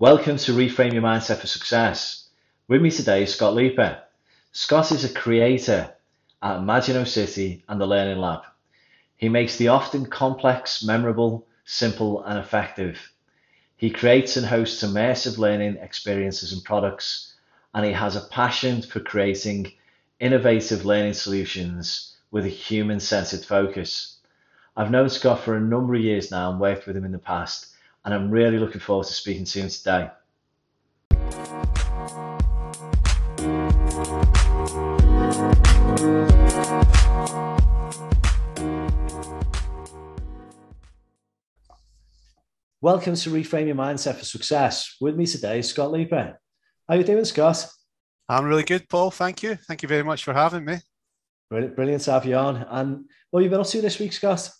Welcome to Reframe Your Mindset for Success. With me today is Scott Leeper. Scott is a creator at Imagino City and the Learning Lab. He makes the often complex memorable, simple, and effective. He creates and hosts immersive learning experiences and products, and he has a passion for creating innovative learning solutions with a human centered focus. I've known Scott for a number of years now and worked with him in the past, and I'm really looking forward to speaking to him today. Welcome to Reframe Your Mindset for Success. With me today is Scott Leeper. How you doing, Scott? I'm really good, Paul. Thank you. Thank you very much for having me. Brilliant, brilliant to have you on. And what have you been up to this week, Scott?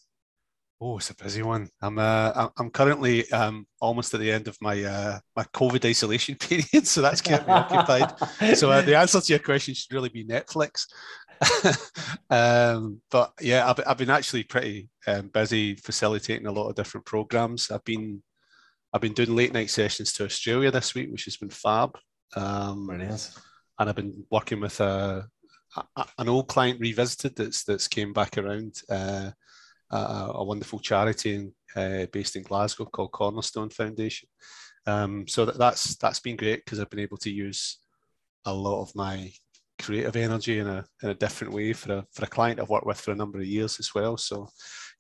Oh, it's a busy one. I'm uh, I'm currently um, almost at the end of my uh, my COVID isolation period, so that's kept me occupied. So uh, the answer to your question should really be Netflix. um, but yeah, I've, I've been actually pretty um, busy facilitating a lot of different programs. I've been I've been doing late night sessions to Australia this week, which has been fab. Um, Brilliant. And I've been working with a, a, an old client revisited that's that's came back around. Uh, a, a wonderful charity in, uh, based in Glasgow called Cornerstone Foundation. Um, so that, that's that's been great because I've been able to use a lot of my creative energy in a in a different way for a for a client I've worked with for a number of years as well. So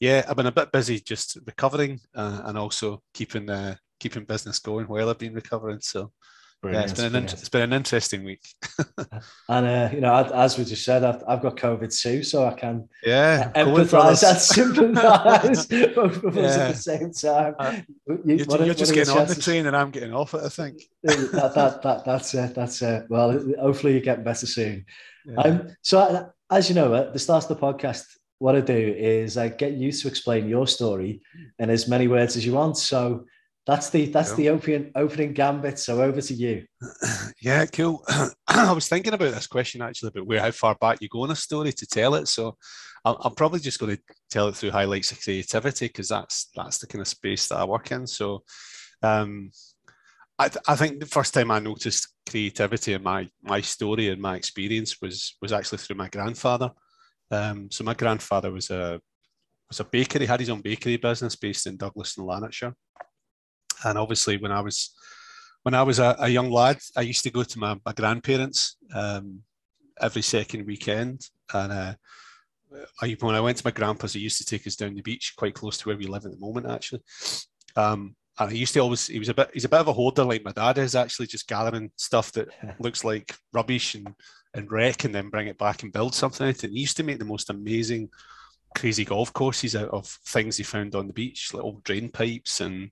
yeah, I've been a bit busy just recovering uh, and also keeping uh, keeping business going while I've been recovering. So Brilliant. Yeah, it's been an it's been an interesting week. and uh, you know, as we just said, I've, I've got COVID too, so I can yeah empathise and sympathise both of us at the same time. Uh, you, you're, what, you're just getting on the train, and I'm getting off it. I think that, that, that that's it. That's it. Well, hopefully you get better soon. Yeah. Um, so, as you know, at the start of the podcast, what I do is I get you to explain your story in as many words as you want. So that's the that's cool. the opening opening gambit. So over to you. Yeah, cool. I was thinking about this question actually about where how far back you go in a story to tell it. So I'm, I'm probably just going to tell it through highlights of creativity because that's that's the kind of space that I work in. So um, I, th- I think the first time I noticed creativity in my my story and my experience was was actually through my grandfather. Um, so my grandfather was a was a bakery, had his own bakery business based in Douglas and Lanarkshire. And obviously, when I was when I was a, a young lad, I used to go to my, my grandparents um, every second weekend. And uh, I, when I went to my grandpa's, he used to take us down the beach, quite close to where we live at the moment, actually. Um, and he used to always he was a bit he's a bit of a hoarder like my dad is actually just gathering stuff that looks like rubbish and and wreck and then bring it back and build something out. And he used to make the most amazing crazy golf courses out of things he found on the beach, like old drain pipes and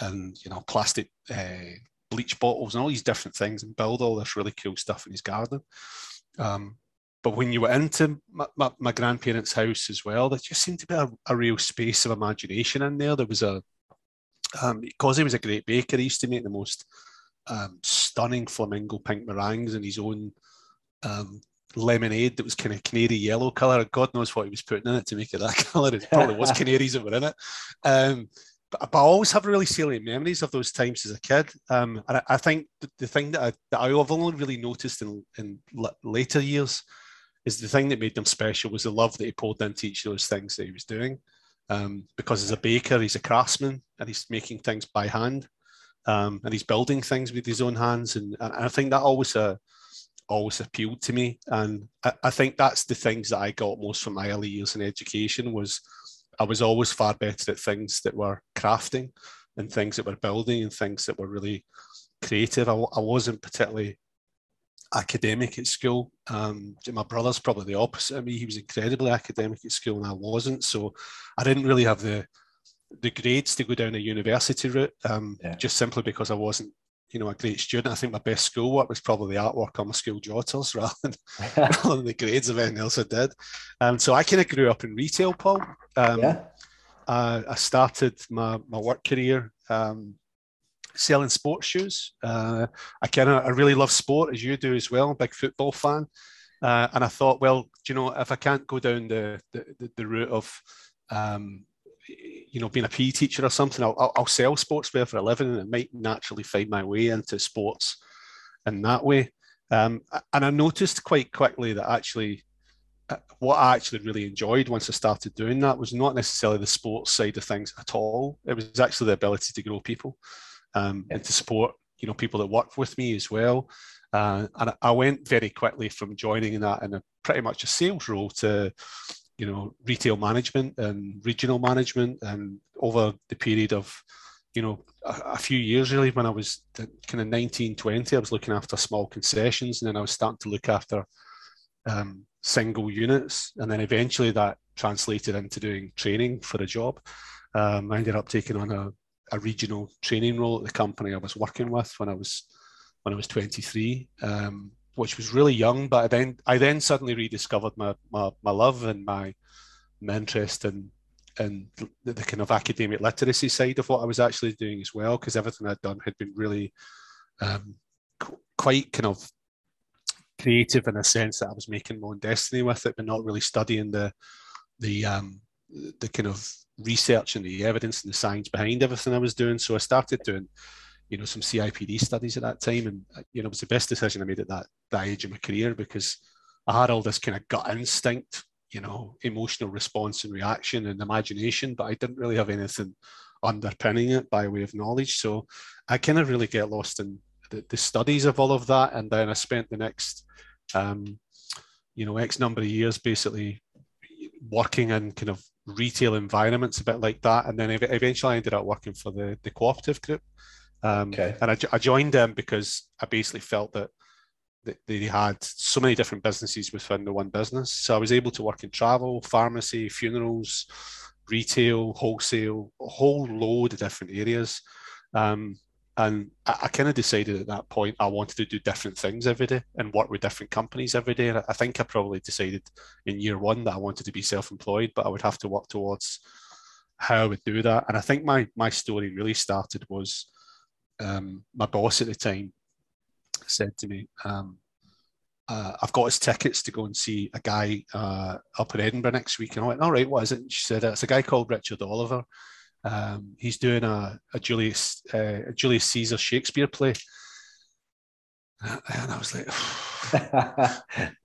and you know plastic uh, bleach bottles and all these different things and build all this really cool stuff in his garden. Um, but when you were into my, my, my, grandparents' house as well, there just seemed to be a, a real space of imagination in there. There was a um, because he was a great baker, he used to make the most um, stunning flamingo pink meringues and his own um, lemonade that was kind of canary yellow color. God knows what he was putting in it to make it that color. It probably was canaries that were in it. Um, but, I always have really salient memories of those times as a kid. Um, and I, I think the, thing that, I, that I've only really noticed in, in later years is the thing that made them special was the love that he poured into each of those things that he was doing. Um, because as a baker, he's a craftsman and he's making things by hand, um, and he's building things with his own hands. And, and I think that always uh, always appealed to me. And I, I think that's the things that I got most from my early years in education was I was always far better at things that were crafting and things that were building and things that were really creative. I, I wasn't particularly academic at school. Um, my brother's probably the opposite of me. He was incredibly academic at school, and I wasn't. So I didn't really have the the grades to go down a university route, um, yeah. just simply because I wasn't you know, a great student. I think my best schoolwork was probably the artwork on my school jotters rather than, rather than the grades of anything else I did. Um, so I kind of grew up in retail, Paul. Um, yeah. Uh, I started my, my work career um, selling sports shoes. Uh, I kind of I really love sport as you do as well. I'm a big football fan, uh, and I thought, well, do you know, if I can't go down the the, the route of um, you know, being a PE teacher or something, I'll, I'll sell sportswear for a living and it might naturally find my way into sports in that way. Um, and I noticed quite quickly that actually uh, what I actually really enjoyed once I started doing that was not necessarily the sports side of things at all. It was actually the ability to grow people um, yeah. and to support, you know, people that work with me as well. Uh, and I went very quickly from joining that in a pretty much a sales role to you know retail management and regional management and over the period of you know a, a, few years really when i was kind of 19 20 i was looking after small concessions and then i was starting to look after um, single units. And then eventually that translated into doing training for a job. Um, i ended up taking on a, a, regional training role at the company i was working with when i was when i was 23 um, which was really young. But I then I then suddenly rediscovered my my, my love and my, my interest in in the, the, kind of academic literacy side of what I was actually doing as well, because everything I'd done had been really um, quite kind of creative in a sense that I was making my own destiny with it, but not really studying the the um, the kind of research and the evidence and the science behind everything I was doing. So I started doing you know some CIPD studies at that time, and uh, you know it was the best decision I made at that that age of my career because I had all this kind of gut instinct, you know, emotional response and reaction and imagination, but I didn't really have anything underpinning it by way of knowledge. So I kind of really get lost in the, the studies of all of that, and then I spent the next, um, you know, X number of years basically working in kind of retail environments a bit like that. And then eventually I ended up working for the the cooperative group um, okay. And I, I, joined them because I basically felt that they had so many different businesses within the one business. So I was able to work in travel, pharmacy, funerals, retail, wholesale, a whole load of different areas. Um, and I, I kind of decided at that point I wanted to do different things every day and work with different companies every day. And I think I probably decided in year one that I wanted to be self-employed, but I would have to work towards how I would do that. And I think my my story really started was um, my boss at the time said to me, um, uh, I've got his tickets to go and see a guy uh, up in Edinburgh next week. And I went, all right, what is it? And she said, it's a guy called Richard Olivier. Um, he's doing a, a Julius uh, a Julius Caesar Shakespeare play. And I was like,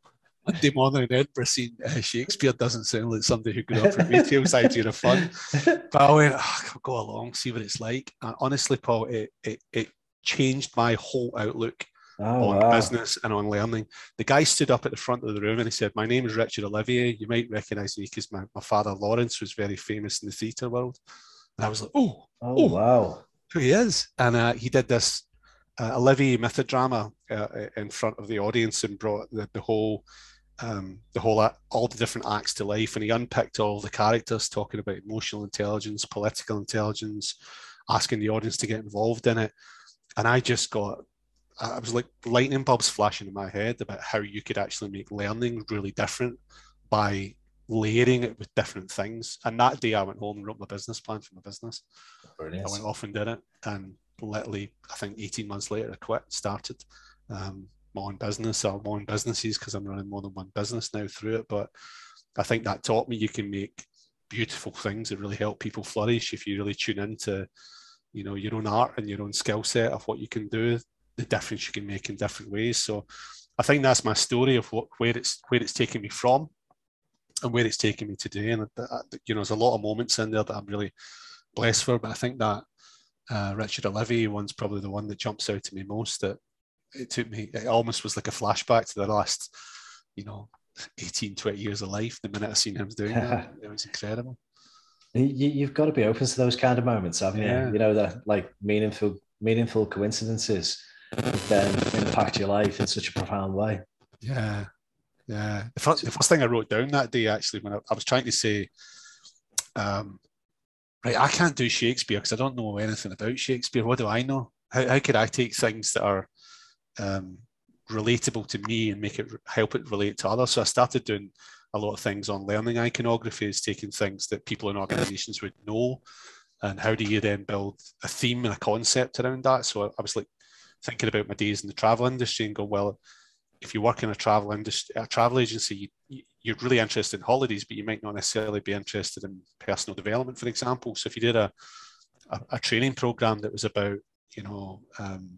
Monday morning in Edinburgh seeing uh, Shakespeare doesn't sound like somebody who grew up in retail side of fun. But I went, oh, I'll go along, see what it's like. And honestly, Paul, it, it, it changed my whole outlook oh, on wow. business and on learning. The guy stood up at the front of the room and he said, My name is Richard Olivier. You might recognize me because my, my father Laurence was very famous in the theatre world. And I was like, Oh, oh, oh wow. Who he is. And uh, he did this uh, Olivier mythodrama uh, in front of the audience and brought the, the whole um, the whole all the different acts to life, and he unpicked all the characters, talking about emotional intelligence, political intelligence, asking the audience to get involved in it, and I just got. I was like lightning bulbs flashing in my head about how you could actually make learning really different by layering it with different things. And that day I went home and wrote my business plan for my business. Brilliant. I went off and did it. And literally, I think 18 months later, I quit, started. Um, my own business or my own businesses because I'm running more than one business now through it. But I think that taught me you can make beautiful things that really help people flourish if you really tune into, you know, your own art and your own skill set of what you can do, the difference you can make in different ways. So I think that's my story of what where it's where it's taken me from and where it's taken me today. And you know, there's a lot of moments in there that I'm really blessed for. But I think that uh, Richard Olivier one's probably the one that jumps out to me most. That it took me, it almost was like a flashback to the last, you know, 18, 20 years of life. The minute I seen him doing that, it was incredible. You, have got to be open to those kind of moments, haven't yeah. you? You know, that like meaningful, meaningful coincidences then impact your life in such a profound way. Yeah. Yeah. The first, the first thing I wrote down that day, actually, when I, I was trying to say, um, right, I can't do Shakespeare because I don't know anything about Shakespeare. What do I know? How, how could I take things that are um, relatable to me and make it help it relate to others. So I started doing a lot of things on learning iconography, is taking things that people in organizations would know, and how do you then build a theme and a concept around that. So I was like thinking about my days in the travel industry and go, well, if you work in a travel industry, a travel agency, you, you're really interested in holidays, but you might not necessarily be interested in personal development, for example. So if you did a a, a training program that was about you know um,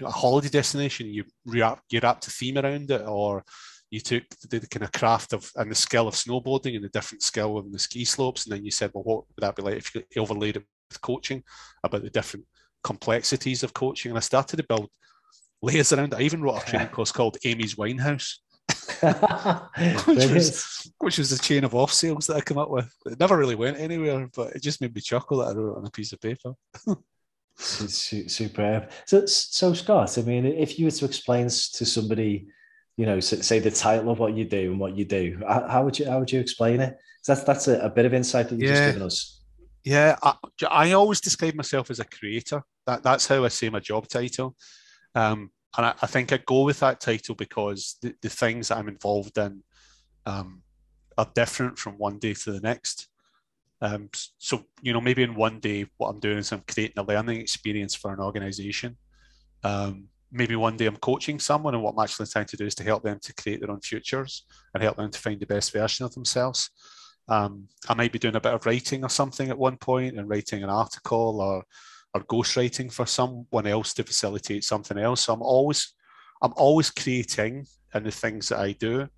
a holiday destination, you wrap you wrapped a theme around it, or you took the, the, kind of craft of and the skill of snowboarding and the different skill of the ski slopes, and then you said, well, what would that be like if you overlaid it with coaching about the different complexities of coaching? And I started to build layers around it. I even wrote a training course called Amy's Winehouse. which, was, which was a chain of off sales that I come up with. It never really went anywhere, but it just made me chuckle that I wrote it on a piece of paper. superb. So, so Scott, I mean, if you were to explain to somebody, you know, say the title of what you do and what you do, how, would you how would you explain it? That's that's a, a bit of insight that you've yeah. just given us. Yeah, I, I, always describe myself as a creator. That that's how I say my job title. Um, and I, I, think I go with that title because the, the things that I'm involved in um, are different from one day to the next. Um, so, you know, maybe in one day, what I'm doing is I'm creating a learning experience for an organization. Um, maybe one day I'm coaching someone, and what I'm actually trying to do is to help them to create their own futures and help them to find the best version of themselves. Um, I might be doing a bit of writing or something at one point and writing an article or or ghostwriting for someone else to facilitate something else. So I'm always I'm always creating in the things that I do.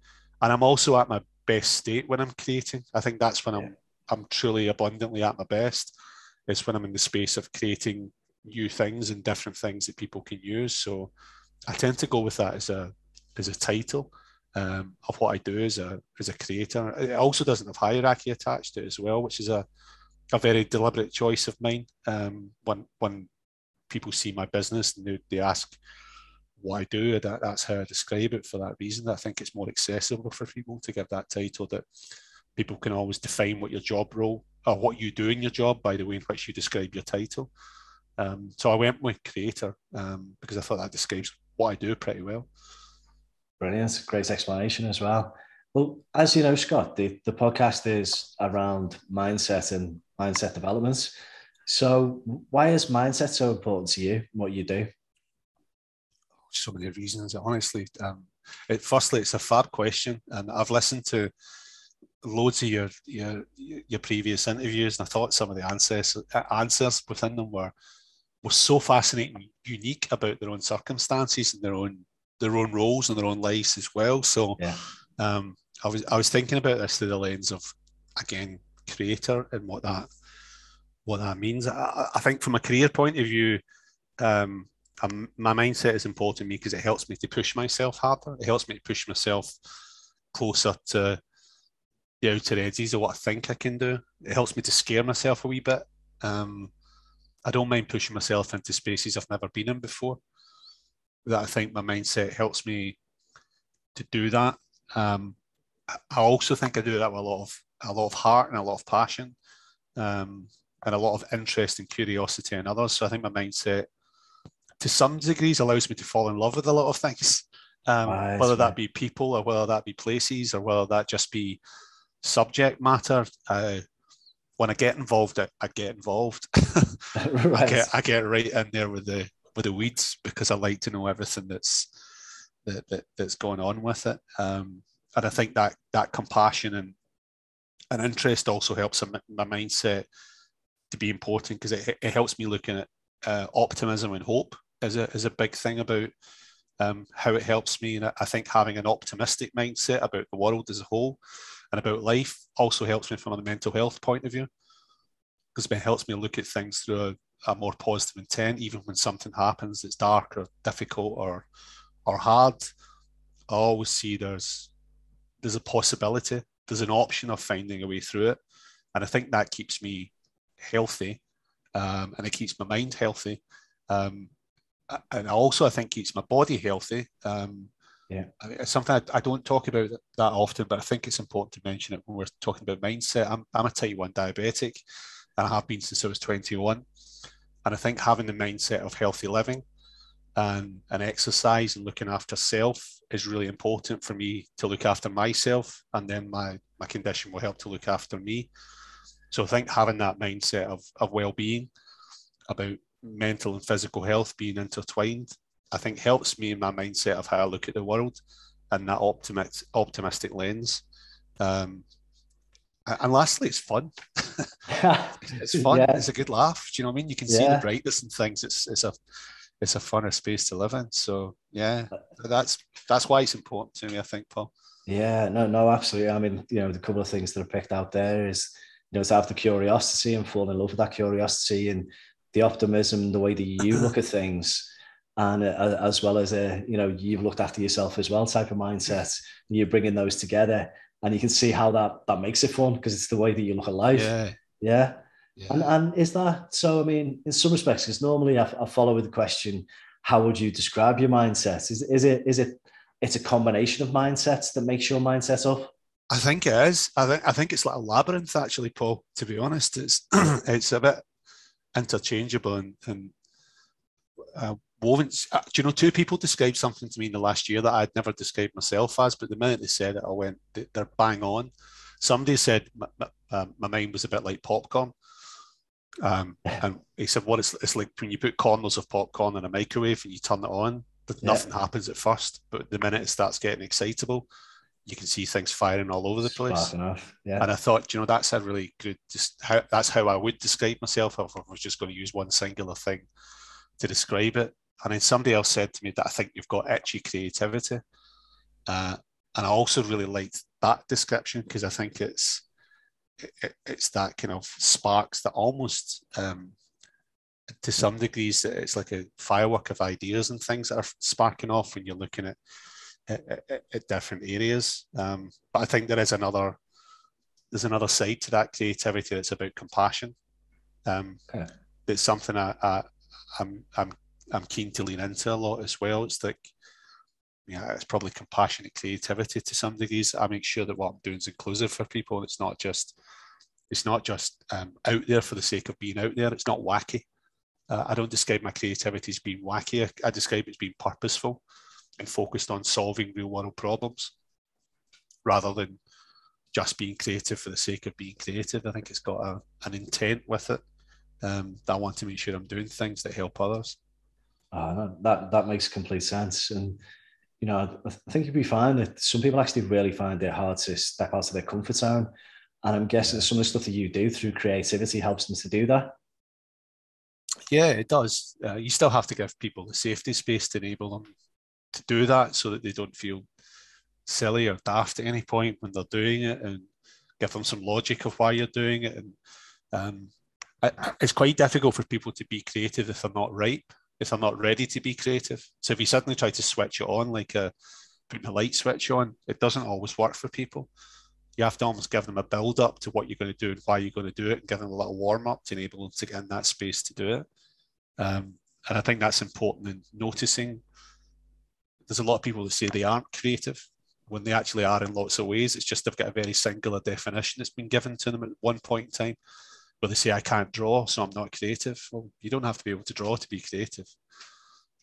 And I'm also at my best state when I'm creating. I think that's when yeah. I'm I'm truly abundantly at my best. Is when I'm in the space of creating new things and different things that people can use. So I tend to go with that as a as a title um, of what I do as a as a creator. It also doesn't have hierarchy attached to it as well, which is a a very deliberate choice of mine. Um, when when people see my business and they, they ask what I do, that, that's how I describe it for that reason. I think it's more accessible for people to give that title that people can always define what your job role or what you do in your job by the way in which you describe your title. Um, so I went with creator um, because I thought that describes what I do pretty well. Brilliant, great explanation as well. Well, as you know, Scott, the, the podcast is around mindset and mindset developments. So, why is mindset so important to you? What you do? So many reasons. Honestly, um, it, firstly, it's a fab question, and I've listened to loads of your your your previous interviews, and I thought some of the answers answers within them were were so fascinating, unique about their own circumstances and their own their own roles and their own lives as well. So, yeah. um, I was I was thinking about this through the lens of again creator and what that what that means. I, I think from a career point of view, um, um, my mindset is important to me because it helps me to push myself harder. It helps me to push myself closer to the outer edges of what I think I can do. It helps me to scare myself a wee bit. Um, I don't mind pushing myself into spaces I've never been in before. That I think my mindset helps me to do that. Um, I also think I do that with a lot of a lot of heart and a lot of passion, um, and a lot of interest and curiosity in others. So I think my mindset, to some degrees, allows me to fall in love with a lot of things, um, whether that be people or whether that be places or whether that just be subject matter. Uh, when I get involved, I, I get involved. right. I get I get right in there with the with the weeds because I like to know everything that's that, that that's going on with it. Um, and I think that that compassion and and interest also helps my mindset to be important because it, it helps me looking at uh, optimism and hope is a, is a big thing about um, how it helps me. And I think having an optimistic mindset about the world as a whole and about life also helps me from a mental health point of view because it helps me look at things through a, a more positive intent, even when something happens that's dark or difficult or or hard. I always see there's there's a possibility, there's an option of finding a way through it. And I think that keeps me healthy um, and it keeps my mind healthy. Um, and also, I think keeps my body healthy. Um, yeah, it's something I, I, don't talk about that often, but I think it's important to mention it when we're talking about mindset. I'm, I'm a type 1 diabetic and I have been since I was 21. And I think having the mindset of healthy living and, and exercise and looking after self is really important for me to look after myself and then my my condition will help to look after me so i think having that mindset of, of well-being about mental and physical health being intertwined i think helps me in my mindset of how i look at the world and that optimistic optimistic lens. Um, and lastly, it's fun. it's fun. Yeah. It's a good laugh. Do you know what I mean? You can see the brightness and things. It's it's a it's a funner space to live in. So yeah, that's that's why it's important to me. I think, Paul. Yeah, no, no, absolutely. I mean, you know, the couple of things that are picked out there is, you know, to have the curiosity and fall in love with that curiosity and the optimism, the way that you look at things, and uh, as well as a, you know, you've looked after yourself as well type of mindset. And you're bringing those together, and you can see how that that makes it fun because it's the way that you look at life. Yeah, yeah. yeah. And and is that so? I mean, in some respects, because normally I, I follow with the question, how would you describe your mindset? Is is it is it it's a combination of mindsets that makes your mindset up? I think it is. I think I think it's like a labyrinth, actually, Paul. To be honest, it's it's a bit interchangeable and, and uh, woven. Uh, do you know, two people described something to me in the last year that I'd never described myself as, but the minute they said it, I went, they're bang on. Somebody said my, my, uh, my mind was a bit like popcorn. Um, and he said, "What it's, it's like when you put corners of popcorn in a microwave and you turn it on, nothing yeah. happens at first, but the minute it starts getting excitable, you can see things firing all over the place. Yeah. And I thought, you know, that's a really good. Just how that's how I would describe myself if I was just going to use one singular thing to describe it. And then somebody else said to me that I think you've got itchy creativity, uh, and I also really liked that description because I think it's it, it's that kind of sparks that almost um, to some degrees it's like a firework of ideas and things that are sparking off when you're looking at at, at different areas. Um, but i think there is another there's another side to that creativity that's about compassion. Um, okay. it's something I, I i'm i'm i'm keen to lean into a lot as well it's like yeah, it's probably compassionate creativity to some degrees. I make sure that what I'm doing is inclusive for people. It's not just it's not just um, out there for the sake of being out there. It's not wacky. Uh, I don't describe my creativity as being wacky. I, I describe it as being purposeful and focused on solving real world problems rather than just being creative for the sake of being creative. I think it's got a, an intent with it um, that I want to make sure I'm doing things that help others. Uh, that that makes complete sense, and you know I think you'd be fine. That some people actually really find it hard to step out of their comfort zone, and I'm guessing some of the stuff that you do through creativity helps them to do that. Yeah, it does. Uh, you still have to give people the safety space to enable them to do that so that they don't feel silly or daft at any point when they're doing it and give them some logic of why you're doing it. And um, it's quite difficult for people to be creative if they're not ripe, if they're not ready to be creative. So if you suddenly try to switch it on like a putting a light switch on, it doesn't always work for people. You have to almost give them a build up to what you're going to do and why you're going to do it, and give them a little warm up to enable them to get in that space to do it. Um, and I think that's important in noticing. There's a lot of people that say they aren't creative when they actually are in lots of ways. It's just they've got a very singular definition that's been given to them at one point in time where they say, I can't draw, so I'm not creative. Well, you don't have to be able to draw to be creative.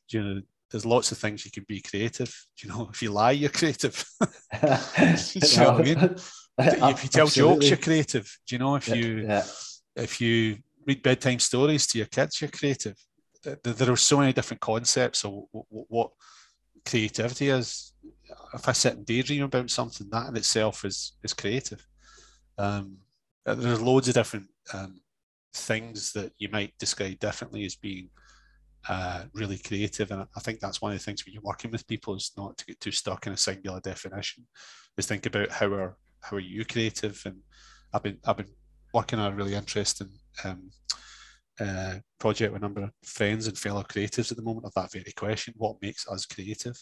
You know, there's lots of things you can be creative. You know, if you lie, you're creative. you know I mean? If you tell Absolutely. jokes, you're creative. Do you know if you yeah. if you read bedtime stories to your kids, you're creative. There are so many different concepts of what creativity is. If I sit and daydream about something, that in itself is is creative. Um, there's loads of different um, things that you might describe differently as being uh, really creative, and I think that's one of the things when you're working with people is not to get too stuck in a singular definition. Is think about how are how are you creative, and I've been I've been working on a really interesting um, uh, project with a number of friends and fellow creatives at the moment of that very question what makes us creative?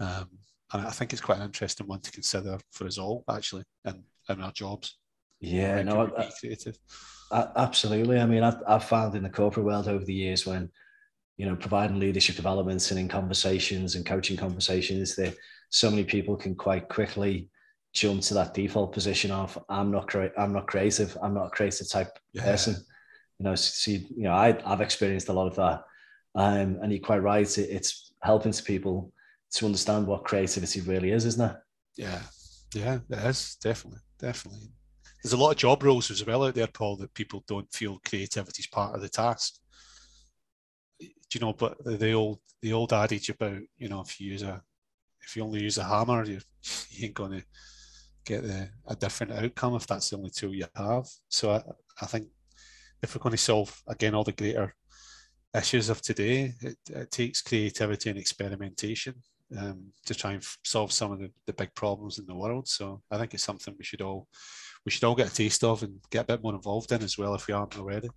Um, and I think it's quite an interesting one to consider for us all, actually, in, in our jobs. Yeah, no, I. I, absolutely. I mean, I've, I've found in the corporate world over the years when, you know, providing leadership developments and in conversations and coaching conversations, that so many people can quite quickly jump to that default position of I'm not cre- I'm not creative. I'm not a creative type yeah. person. You know, see, you know, I, I've experienced a lot of that, um, and you're quite right. It, it's helping to people to understand what creativity really is, isn't it? Yeah, yeah, it is definitely, definitely. There's a lot of job roles as well out there, Paul, that people don't feel creativity is part of the task. Do you know? But the old the old adage about you know if you use a if you only use a hammer, you, you ain't going to get the, a different outcome if that's the only tool you have. So I, I think if we're going to solve again all the greater issues of today, it, it takes creativity and experimentation um, to try and solve some of the, the big problems in the world. So I think it's something we should all we should all get a taste of and get a bit more involved in as well if we aren't already.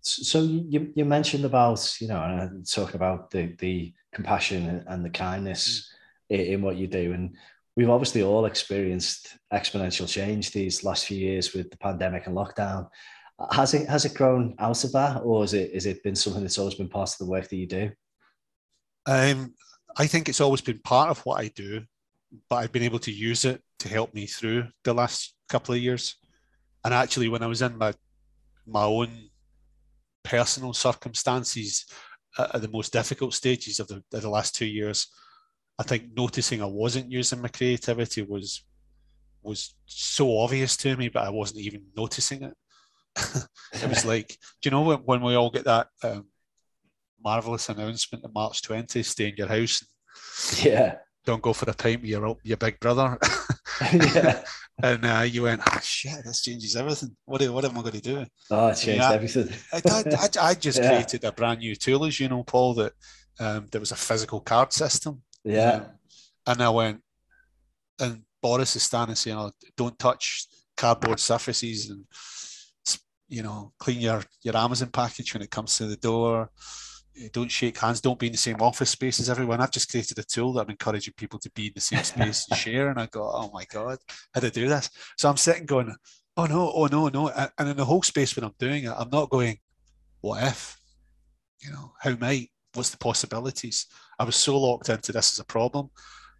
So you, you mentioned about you know and talking about the the compassion and the kindness mm. in, in what you do and we've obviously all experienced exponential change these last few years with the pandemic and lockdown. Has it has it grown out of that, or is it is it been something that's always been part of the work that you do? Um, I think it's always been part of what I do, but I've been able to use it to help me through the last couple of years. And actually, when I was in my my own personal circumstances at the most difficult stages of the, of the last two years, I think noticing I wasn't using my creativity was was so obvious to me, but I wasn't even noticing it. it was like, do you know when, when we all get that um, marvelous announcement on March 20, stay in your house. Yeah. Don't go for a pint with your, your big brother. yeah. And uh, you went, oh, shit, this changes everything. What, what am I going to do? Oh, it changed yeah, everything. I, I, I, just yeah. created a brand new tool, as you know, Paul, that um, there was a physical card system. Yeah. Um, and I went, and Boris is standing saying, oh, don't touch cardboard surfaces and, you know, clean your, your Amazon package when it comes to the door don't shake hands, don't be in the same office space as everyone. I've just created a tool that I'm encouraging people to be in the same space and share. And I go, oh my God, how to do this? So I'm sitting going, oh no, oh no, no. And in the whole space when I'm doing it, I'm not going, what if? You know, how might? What's the possibilities? I was so locked into this as a problem.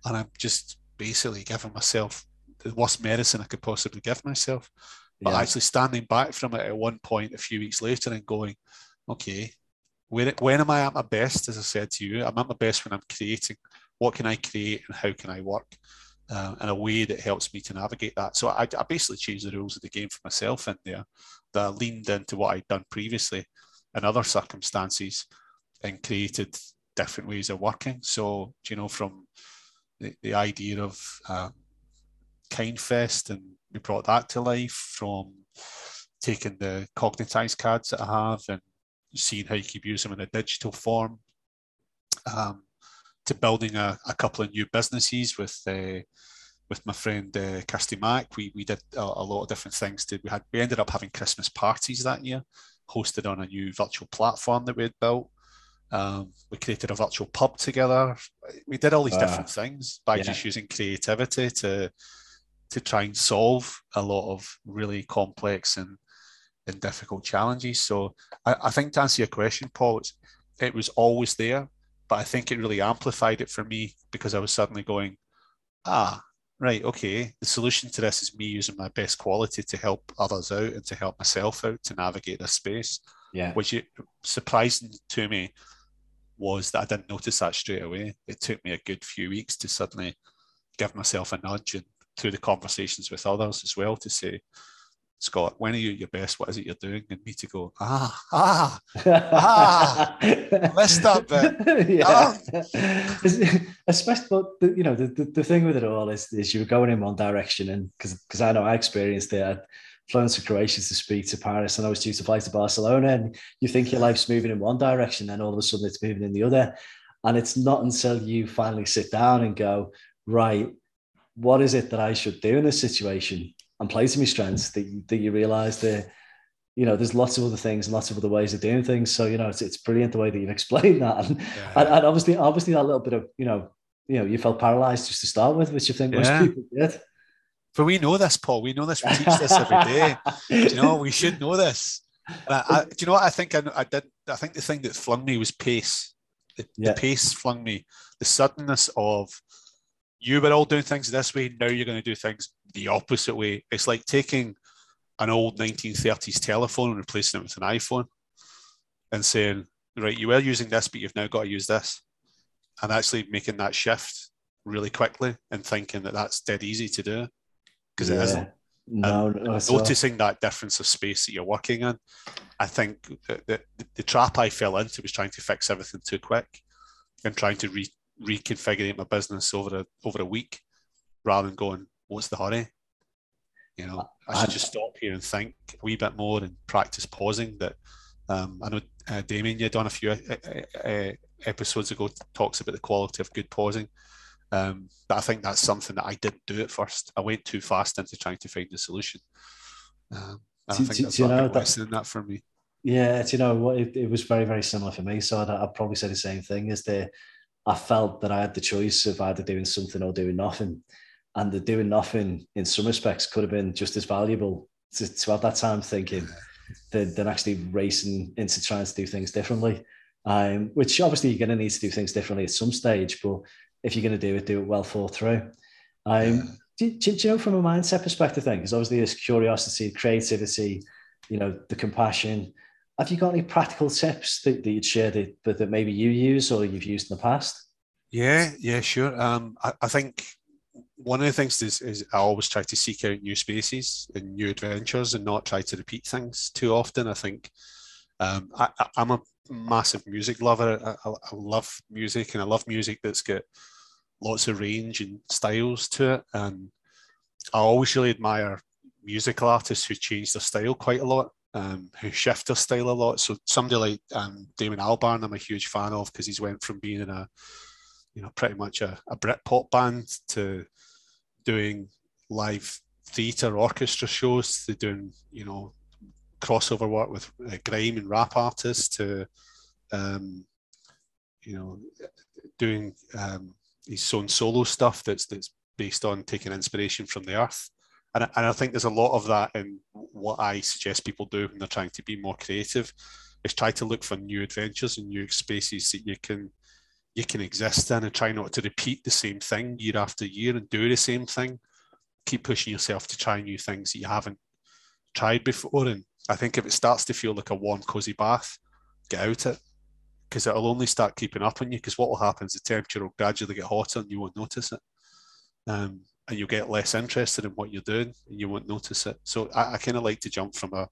And I'm just basically giving myself the worst medicine I could possibly give myself. But yeah. actually standing back from it at one point a few weeks later and going, okay, when, when am I at my best? As I said to you, I'm at my best when I'm creating. What can I create and how can I work uh, in a way that helps me to navigate that? So I, I basically changed the rules of the game for myself in there. That I leaned into what I'd done previously in other circumstances and created different ways of working. So, you know, from the, the idea of um, Kindfest and we brought that to life from taking the cognitized cards that I have and seeing how you keep using them in a digital form, um, to building a, a, couple of new businesses with uh, with my friend uh, Kirsty Mack. We we did a, a, lot of different things. Did we had we ended up having Christmas parties that year, hosted on a new virtual platform that we had built. Um, we created a virtual pub together. We did all these uh, different things by yeah. just using creativity to to try and solve a lot of really complex and and difficult challenges. So I, I think to answer your question, Paul, it was always there, but I think it really amplified it for me because I was suddenly going, ah, right, okay, the solution to this is me using my best quality to help others out and to help myself out to navigate this space. Yeah. Which it, surprising to me was that I didn't notice that straight away. It took me a good few weeks to suddenly give myself a nudge and through the conversations with others as well to say, Scott, when are you at your best? What is it you're doing? And me to go, ah, ah, ah, messed up bit. yeah. Ah. Especially, but the, you know, the, the, the, thing with it all is, is you were going in one direction, and because because I know I experienced it. I'd flown to Croatia to speak to Paris, and I was due to fly to Barcelona, and you think your life's moving in one direction, then all of a sudden it's moving in the other, and it's not until you finally sit down and go, right, what is it that I should do in this situation? And play to my strengths that you, that you realize that you know there's lots of other things and lots of other ways of doing things. So you know it's, it's brilliant the way that you've explained that. And, yeah. and, and, obviously obviously that little bit of you know you know you felt paralyzed just to start with which you think yeah. most people did. But we know this paul. We know this. We teach this every day. You know? We should know this. I, I, do you know what? I think I, I did i think the thing that flung me was pace. The, yeah. the pace flung me. The suddenness of you were all doing things this way. Now you're going to do things the opposite way. It's like taking an old 1930s telephone and replacing it with an iPhone and saying, right, you were using this, but you've now got to use this. And actually making that shift really quickly and thinking that that's dead easy to do because yeah. it isn't. No, no noticing that difference of space that you're working in, I think the, the, the trap I fell into was trying to fix everything too quick and trying to re, reconfiguring my business over a over a week rather than going, what's the hurry? You know, I should just stop here and think a wee bit more and practice pausing. That um, I know uh, Damien, you had done a few uh, uh, uh, episodes ago talks about the quality of good pausing. Um, but I think that's something that I didn't do at first. I went too fast into trying to find the solution. Um, and do, I think do, that's do you know, that, that for me. Yeah, you know what? It, it, was very, very similar for me. So I'd, I'd probably say the same thing. Is that I felt that I had the choice of either doing something or doing nothing, and the doing nothing in some respects could have been just as valuable to, to have that time thinking than, than actually racing into trying to do things differently. Um, which obviously you're going to need to do things differently at some stage, but if you're going to do it, do it well thought through. Um, yeah. do, do, do, you know from a mindset perspective then? Because obviously there's curiosity, creativity, you know, the compassion. Have you got any practical tips that, that you'd share that, that maybe you use or you've used in the past? Yeah, yeah, sure. Um, I, I think one of the things is, is I always try to seek out new spaces and new adventures and not try to repeat things too often. I think um, I, am a massive music lover. I, I, love music and I love music that's got lots of range and styles to it. And I always really admire musical artists who change their style quite a lot, um, who shift their style a lot. So somebody like um, Damon Albarn, I'm a huge fan of because he's went from being in a, you know, pretty much a, a Britpop band to doing live theatre orchestra shows to doing, you know, crossover work with uh, grime and rap artists to, um, you know, doing um, his own solo stuff that's that's based on taking inspiration from the earth. And, and I think there's a lot of that in what I suggest people do when they're trying to be more creative, is try to look for new adventures and new spaces that you can you can exist in and try not to repeat the same thing year after year and do the same thing. Keep pushing yourself to try new things that you haven't tried before. And I think if it starts to feel like a warm, cozy bath, get out of it because it'll only start keeping up on you. Because what will happen is the temperature will gradually get hotter and you won't notice it. Um, and you'll get less interested in what you're doing and you won't notice it. So I, I kind of like to jump from a,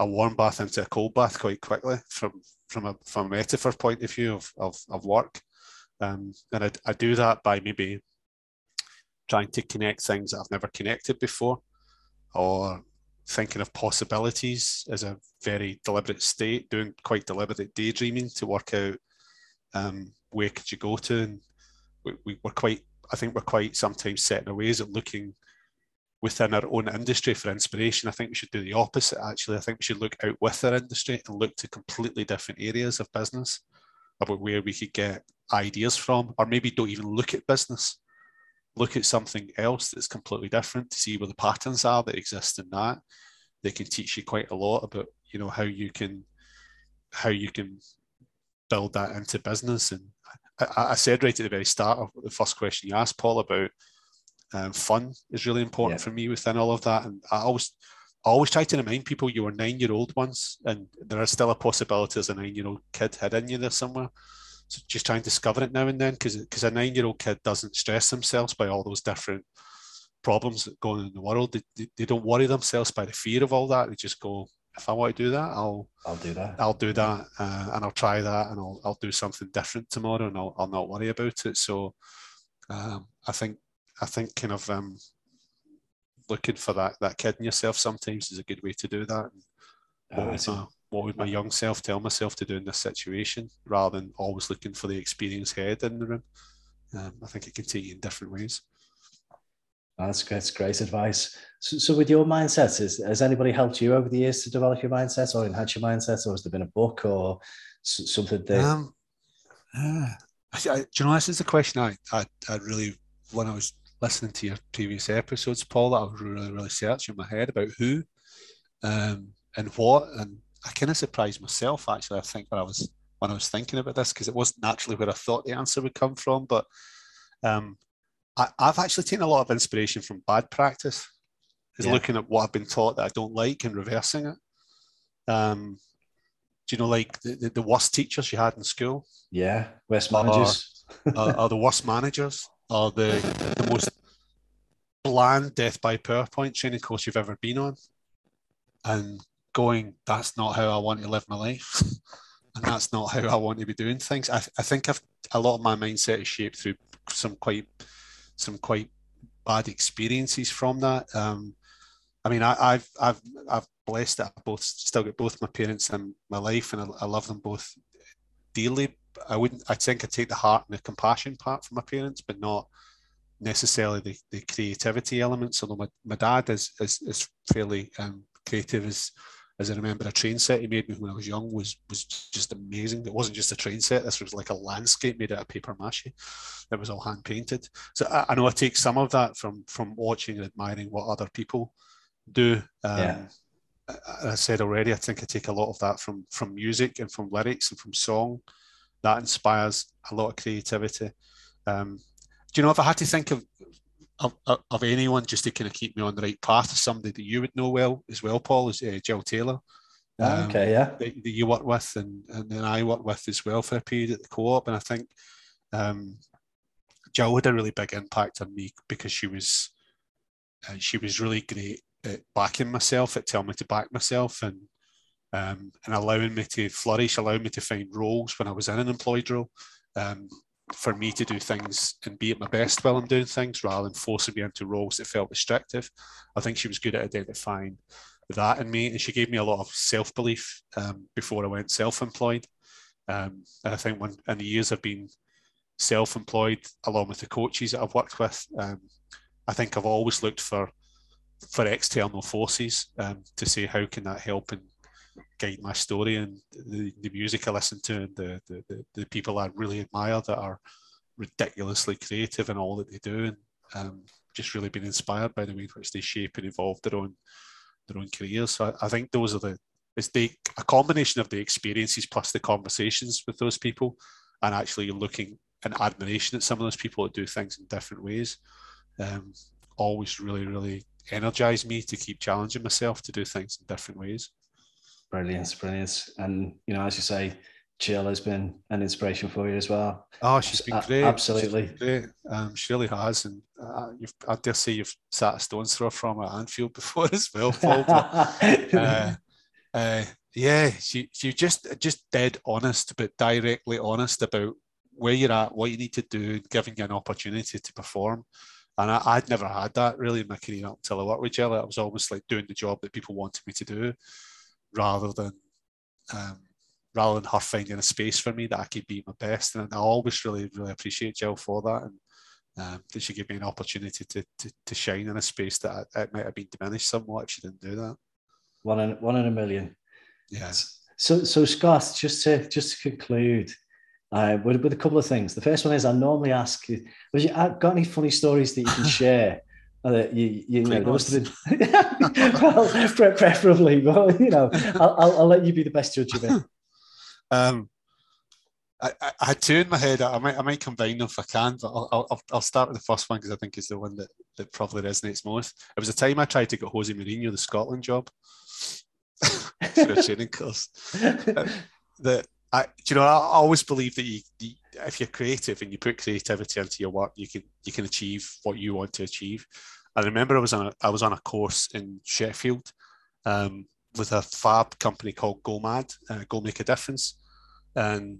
a warm bath into a cold bath quite quickly from from a from a metaphor point of view of, of, of work. Um, and I, I do that by maybe trying to connect things that I've never connected before or thinking of possibilities as a very deliberate state, doing quite deliberate daydreaming to work out um, where could you go to. And we, we were quite, I think we're quite sometimes set in our ways at looking within our own industry for inspiration. I think we should do the opposite, actually. I think we should look out with our industry and look to completely different areas of business about where we could get ideas from, or maybe don't even look at business look at something else that's completely different to see where the patterns are that exist in that. They can teach you quite a lot about, you know, how you can how you can build that into business. And I, I said right at the very start of the first question you asked, Paul, about um, fun is really important yeah. for me within all of that. And I always always try to remind people you were nine year old once, and there is still a possibility as a nine year old kid hidden you there somewhere. So just try and discover it now and then, because because a nine year old kid doesn't stress themselves by all those different problems that go on in the world. They, they, they, don't worry themselves by the fear of all that. They just go, if I want to do that, I'll I'll do that. I'll do that, uh, and I'll try that, and I'll I'll do something different tomorrow, and I'll I'll not worry about it. So um, I think I think kind of um, looking for that that kid in yourself sometimes is a good way to do that. Uh, what would my young self tell myself to do in this situation rather than always looking for the experienced head in the room. Um, I think it can take you in different ways. That's great, that's great advice. So, so with your mindset, is, has anybody helped you over the years to develop your mindset or enhance your mindset, or has there been a book or something that? Um, uh, I, I, do you know this is the question I, I, I really when I was listening to your previous episodes, Paul, I was really really searching in my head about who, um, and what, and I kind of surprised myself actually. I think when I was when I was thinking about this because it wasn't naturally where I thought the answer would come from. But um, I, have actually taken a lot of inspiration from bad practice. Is yeah. looking at what I've been taught that I don't like and reversing it. Um, do you know like the, the, the, worst teachers you had in school? Yeah, worst managers. Are, the worst managers? Are the the most bland death by PowerPoint training course you've ever been on? And going, that's not how I want to live my life. and that's not how I want to be doing things. I, I think I've, a lot of my mindset is shaped through some quite some quite bad experiences from that. Um, I mean, I, have I've I've blessed that I both still got both my parents in my life, and I, I love them both dearly. I wouldn't. I think I take the heart and the compassion part from my parents, but not necessarily the, the creativity elements. Although my, my dad is is, is fairly um, creative as as I remember a train set he made me when I was young was was just amazing. It wasn't just a train set. This was like a landscape made out of paper mache. It was all hand painted. So I, I know I take some of that from from watching and admiring what other people do. Um, yeah. I said already, I think I take a lot of that from from music and from lyrics and from song. That inspires a lot of creativity. Um, do you know if I had to think of of, of anyone just to kind of keep me on the right path somebody that you would know well as well, Paul, is uh, Jill Taylor. Ah, um, okay, yeah. That, that, you work with and, and then I worked with as well for a period at the co-op. And I think um, Jill had a really big impact on me because she was uh, she was really great at backing myself, at telling me to back myself and um, and allowing me to flourish, allowing me to find roles when I was in an employed role. Um, for me to do things and be at my best while I'm doing things rather than forcing me into roles that felt restrictive. I think she was good at identifying that in me, and she gave me a lot of self belief um, before I went self employed. Um, and I think when in the years I've been self employed, along with the coaches that I've worked with, um, I think I've always looked for for external forces um, to say how can that help and guide my story and the, the music I listen to and the, the, the, people I really admire that are ridiculously creative in all that they do and um, just really been inspired by the way in which they shape and evolve their own their own careers. So I, I think those are the it's the a combination of the experiences plus the conversations with those people and actually looking in admiration at some of those people that do things in different ways. Um, always really, really energize me to keep challenging myself to do things in different ways. Brilliant, brilliant. And, you know, as you say, Jill has been an inspiration for you as well. Oh, she's been great. Absolutely. Been great. Um, she really has. And uh, I dare say you've sat a stone's throw from at Anfield before as well, Paul. But, uh, uh, yeah, she, she just, just dead honest, but directly honest about where you're at, what you need to do, giving you an opportunity to perform. And I, would never had that really in my career up until I worked with Jill. I was almost like doing the job that people wanted me to do rather than um, rather than her finding a space for me that I could be my best. And I always really, really appreciate Jill for that. And um, that she gave me an opportunity to, to, to shine in a space that I, it might have been diminished somewhat if she didn't do that. One in one in a million. Yes. So so Scott, just to just to conclude, uh, with, with a couple of things. The first one is I normally ask you, have you got any funny stories that you can share uh, you, you know, well, preferably, but you know, I'll, I'll, I'll, let you be the best judge of it. Um, I, I, had two in my head. I might, I might combine them if I can, but I'll, I'll, I'll start with the first one because I think it's the one that, that probably resonates most. It was a time I tried to get Jose Mourinho the Scotland job for a training course. Um, that I, you know, I always believe that you, if you're creative and you put creativity into your work, you can you can achieve what you want to achieve. I remember I was on a, I was on a course in Sheffield um, with a fab company called Go Mad, uh, Go Make a Difference, and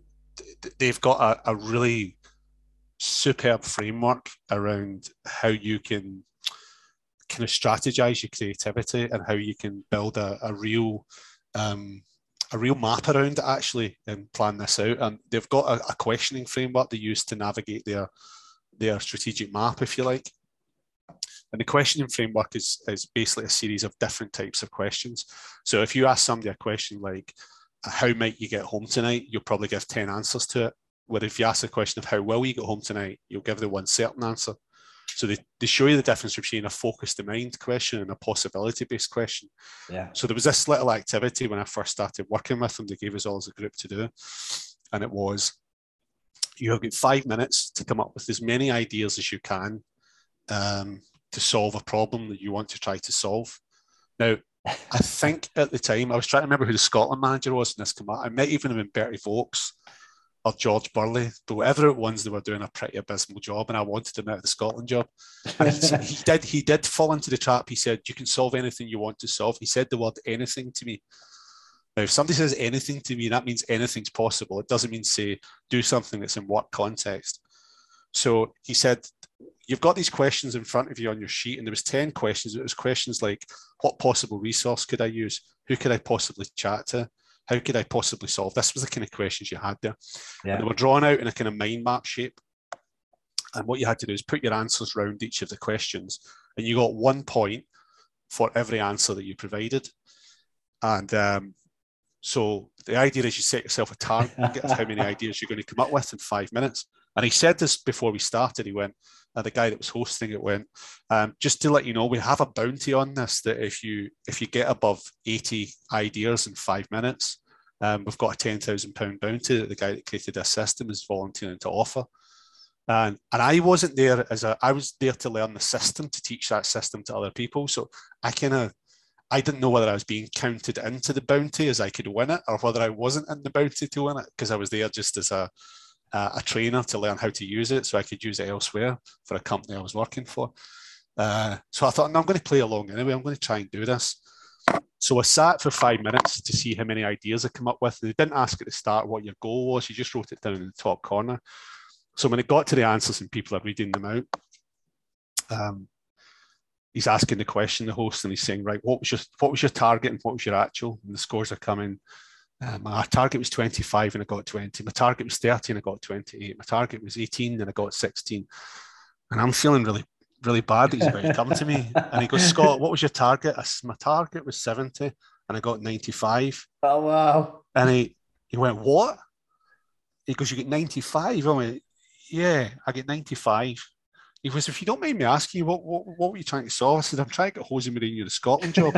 they've got a, a really superb framework around how you can kind of strategize your creativity and how you can build a, a real um, a real map around it actually and plan this out. And they've got a, a, questioning framework they use to navigate their their strategic map, if you like. And the questioning framework is, is basically a series of different types of questions. So if you ask somebody a question like, uh, how might you get home tonight? You'll probably give 10 answers to it. Where if you ask the question of how will you get home tonight, you'll give the one certain answer. So they, they show you the difference between a focused mind question and a possibility based question. Yeah. So there was this little activity when I first started working with them, they gave us all as a group to do. And it was you have got five minutes to come up with as many ideas as you can um, to solve a problem that you want to try to solve. Now, I think at the time, I was trying to remember who the Scotland manager was in this command. I might even have been Berti Vogts or George Burley, but whatever it was, they were doing a pretty abysmal job, and I wanted him out of the Scotland job. And he, did. He did fall into the trap. He said, "You can solve anything you want to solve." He said the word "anything" to me, Now, if somebody says anything to me, that means anything's possible. It doesn't mean say do something that's in work context. So he said, you've got these questions in front of you on your sheet, and there was 10 questions. It was questions like, what possible resource could I use? Who could I possibly chat to? How could I possibly solve? This was the kind of questions you had there. Yeah. And they were drawn out in a kind of mind map shape. And what you had to do is put your answers around each of the questions, and you got one point for every answer that you provided. And um, so the idea is you set yourself a target of how many ideas you're going to come up with in five minutes. And he said this before we started. He went, uh, the guy that was hosting it went, um, just to let you know, we have a bounty on this that if you if you get above 80 ideas in five minutes, um, we've got a ten thousand pound bounty that the guy that created this system is volunteering to offer. And, and I wasn't there as a I was there to learn the system to teach that system to other people. So I kind of I didn't know whether I was being counted into the bounty as I could win it or whether I wasn't in the bounty to win it because I was there just as a uh, a trainer to learn how to use it so I could use it elsewhere for a company I was working for. Uh, so I thought, no, I'm going to play along anyway. I'm going to try and do this. So I sat for five minutes to see how many ideas I come up with. They didn't ask at the start what your goal was. You just wrote it down in the top corner. So when it got to the answers and people are reading them out, um, he's asking the question, the host, and he's saying, right, what was your what was your target and what was your actual? And the scores are coming uh, my target was 25 and I got 20. My target was 30 and I got 28. My target was 18 and I got 16. And I'm feeling really, really bad that he's about to come to me. And he goes, Scott, what was your target? I said, my target was 70 and I got 95. Oh, wow. And he, he went, what? He goes, you get 95? I went, yeah, I get 95. He goes, if you don't mind me asking you, what, what, what were you trying to solve? I said, I'm trying to get Jose Mourinho the Scotland job.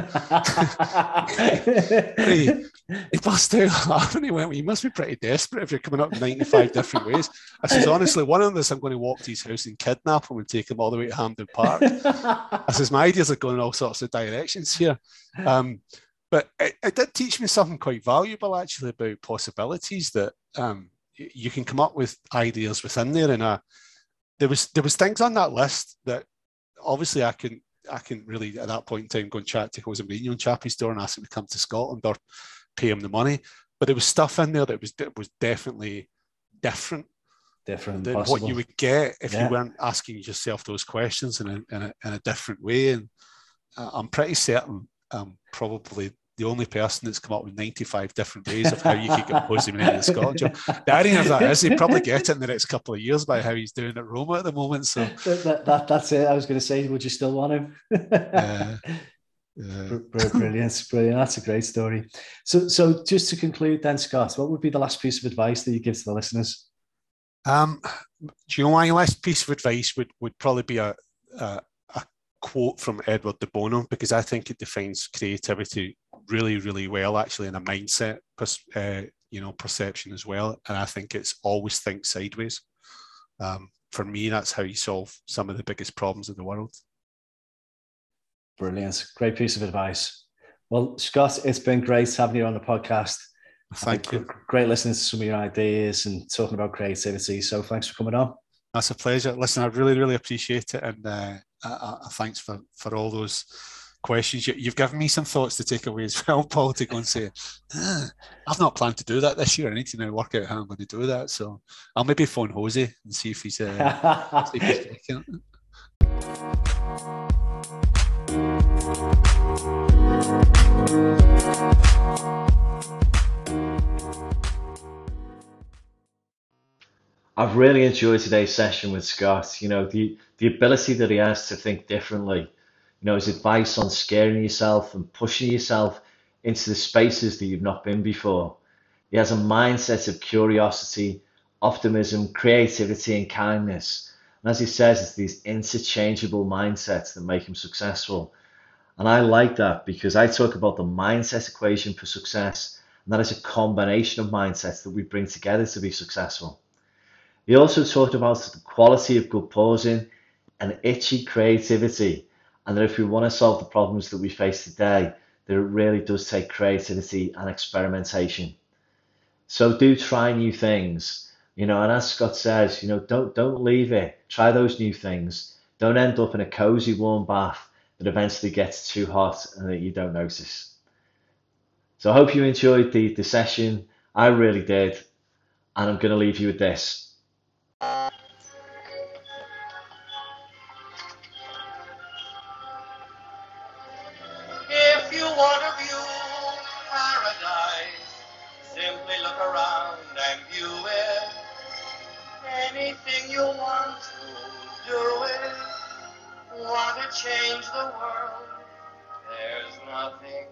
he, he burst out laughing. He went, well, you must be pretty desperate if you're coming up 95 different ways. I says, honestly, one of this, I'm going to walk to his house and kidnap him and take him all the way to Hampden Park. I says, my ideas are going in all sorts of directions here. Um, but it, it, did teach me something quite valuable, actually, about possibilities that um, you can come up with ideas within there in a there was there was things on that list that obviously I can I can really at that point in time go and chat to Jose Mourinho and Chappie's door and ask him to come to Scotland or pay him the money. But there was stuff in there that was that was definitely different. Different than what you would get if yeah. you weren't asking yourself those questions in a, in a, in a different way. And uh, I'm pretty certain um, probably the only person that's come up with 95 different ways of how you could get Mourinho in Scotland job. The irony of that is he'd probably get it in the next couple of years by how he's doing at Roma at the moment. So that, that, that's it. I was going to say, would you still want him? uh, brilliant, brilliant. That's a great story. So, so just to conclude, then, Scott, what would be the last piece of advice that you give to the listeners? Um, do you know my last piece of advice would would probably be a, a, a quote from Edward de Bono because I think it defines creativity really, really well, actually, in a mindset, uh, you know, perception as well. And I think it's always think sideways. Um, for me, that's how you solve some of the biggest problems in the world. Brilliant. Great piece of advice. Well, Scott, it's been great having you on the podcast. Thank you. Great listening to some of your ideas and talking about creativity. So thanks for coming on. That's a pleasure. Listen, I really, really appreciate it. And uh, uh, thanks for, for all those questions. You, have given me some thoughts to take away as well, Paul, to go and say, ah, I've not planned to do that this year. I need to now work out how I'm going to do that. So I'll maybe phone Jose and see if he's, uh, see if he's I've really enjoyed today's session with Scott. You know, the, the ability that he has to think differently you know, his advice on scaring yourself and pushing yourself into the spaces that you've not been before. He has a mindset of curiosity, optimism, creativity, and kindness. And as he says, it's these interchangeable mindsets that make him successful. And I like that because I talk about the mindset equation for success, and that is a combination of mindsets that we bring together to be successful. He also talked about the quality of good pausing and itchy creativity and that if we want to solve the problems that we face today, that it really does take creativity and experimentation. So do try new things, you know, and as Scott says, you know, don't don't leave it. Try those new things. Don't end up in a cozy warm bath that eventually gets too hot and that you don't notice. So I hope you enjoyed the, the session. I really did. And I'm going to leave you with this. Change the world? There's nothing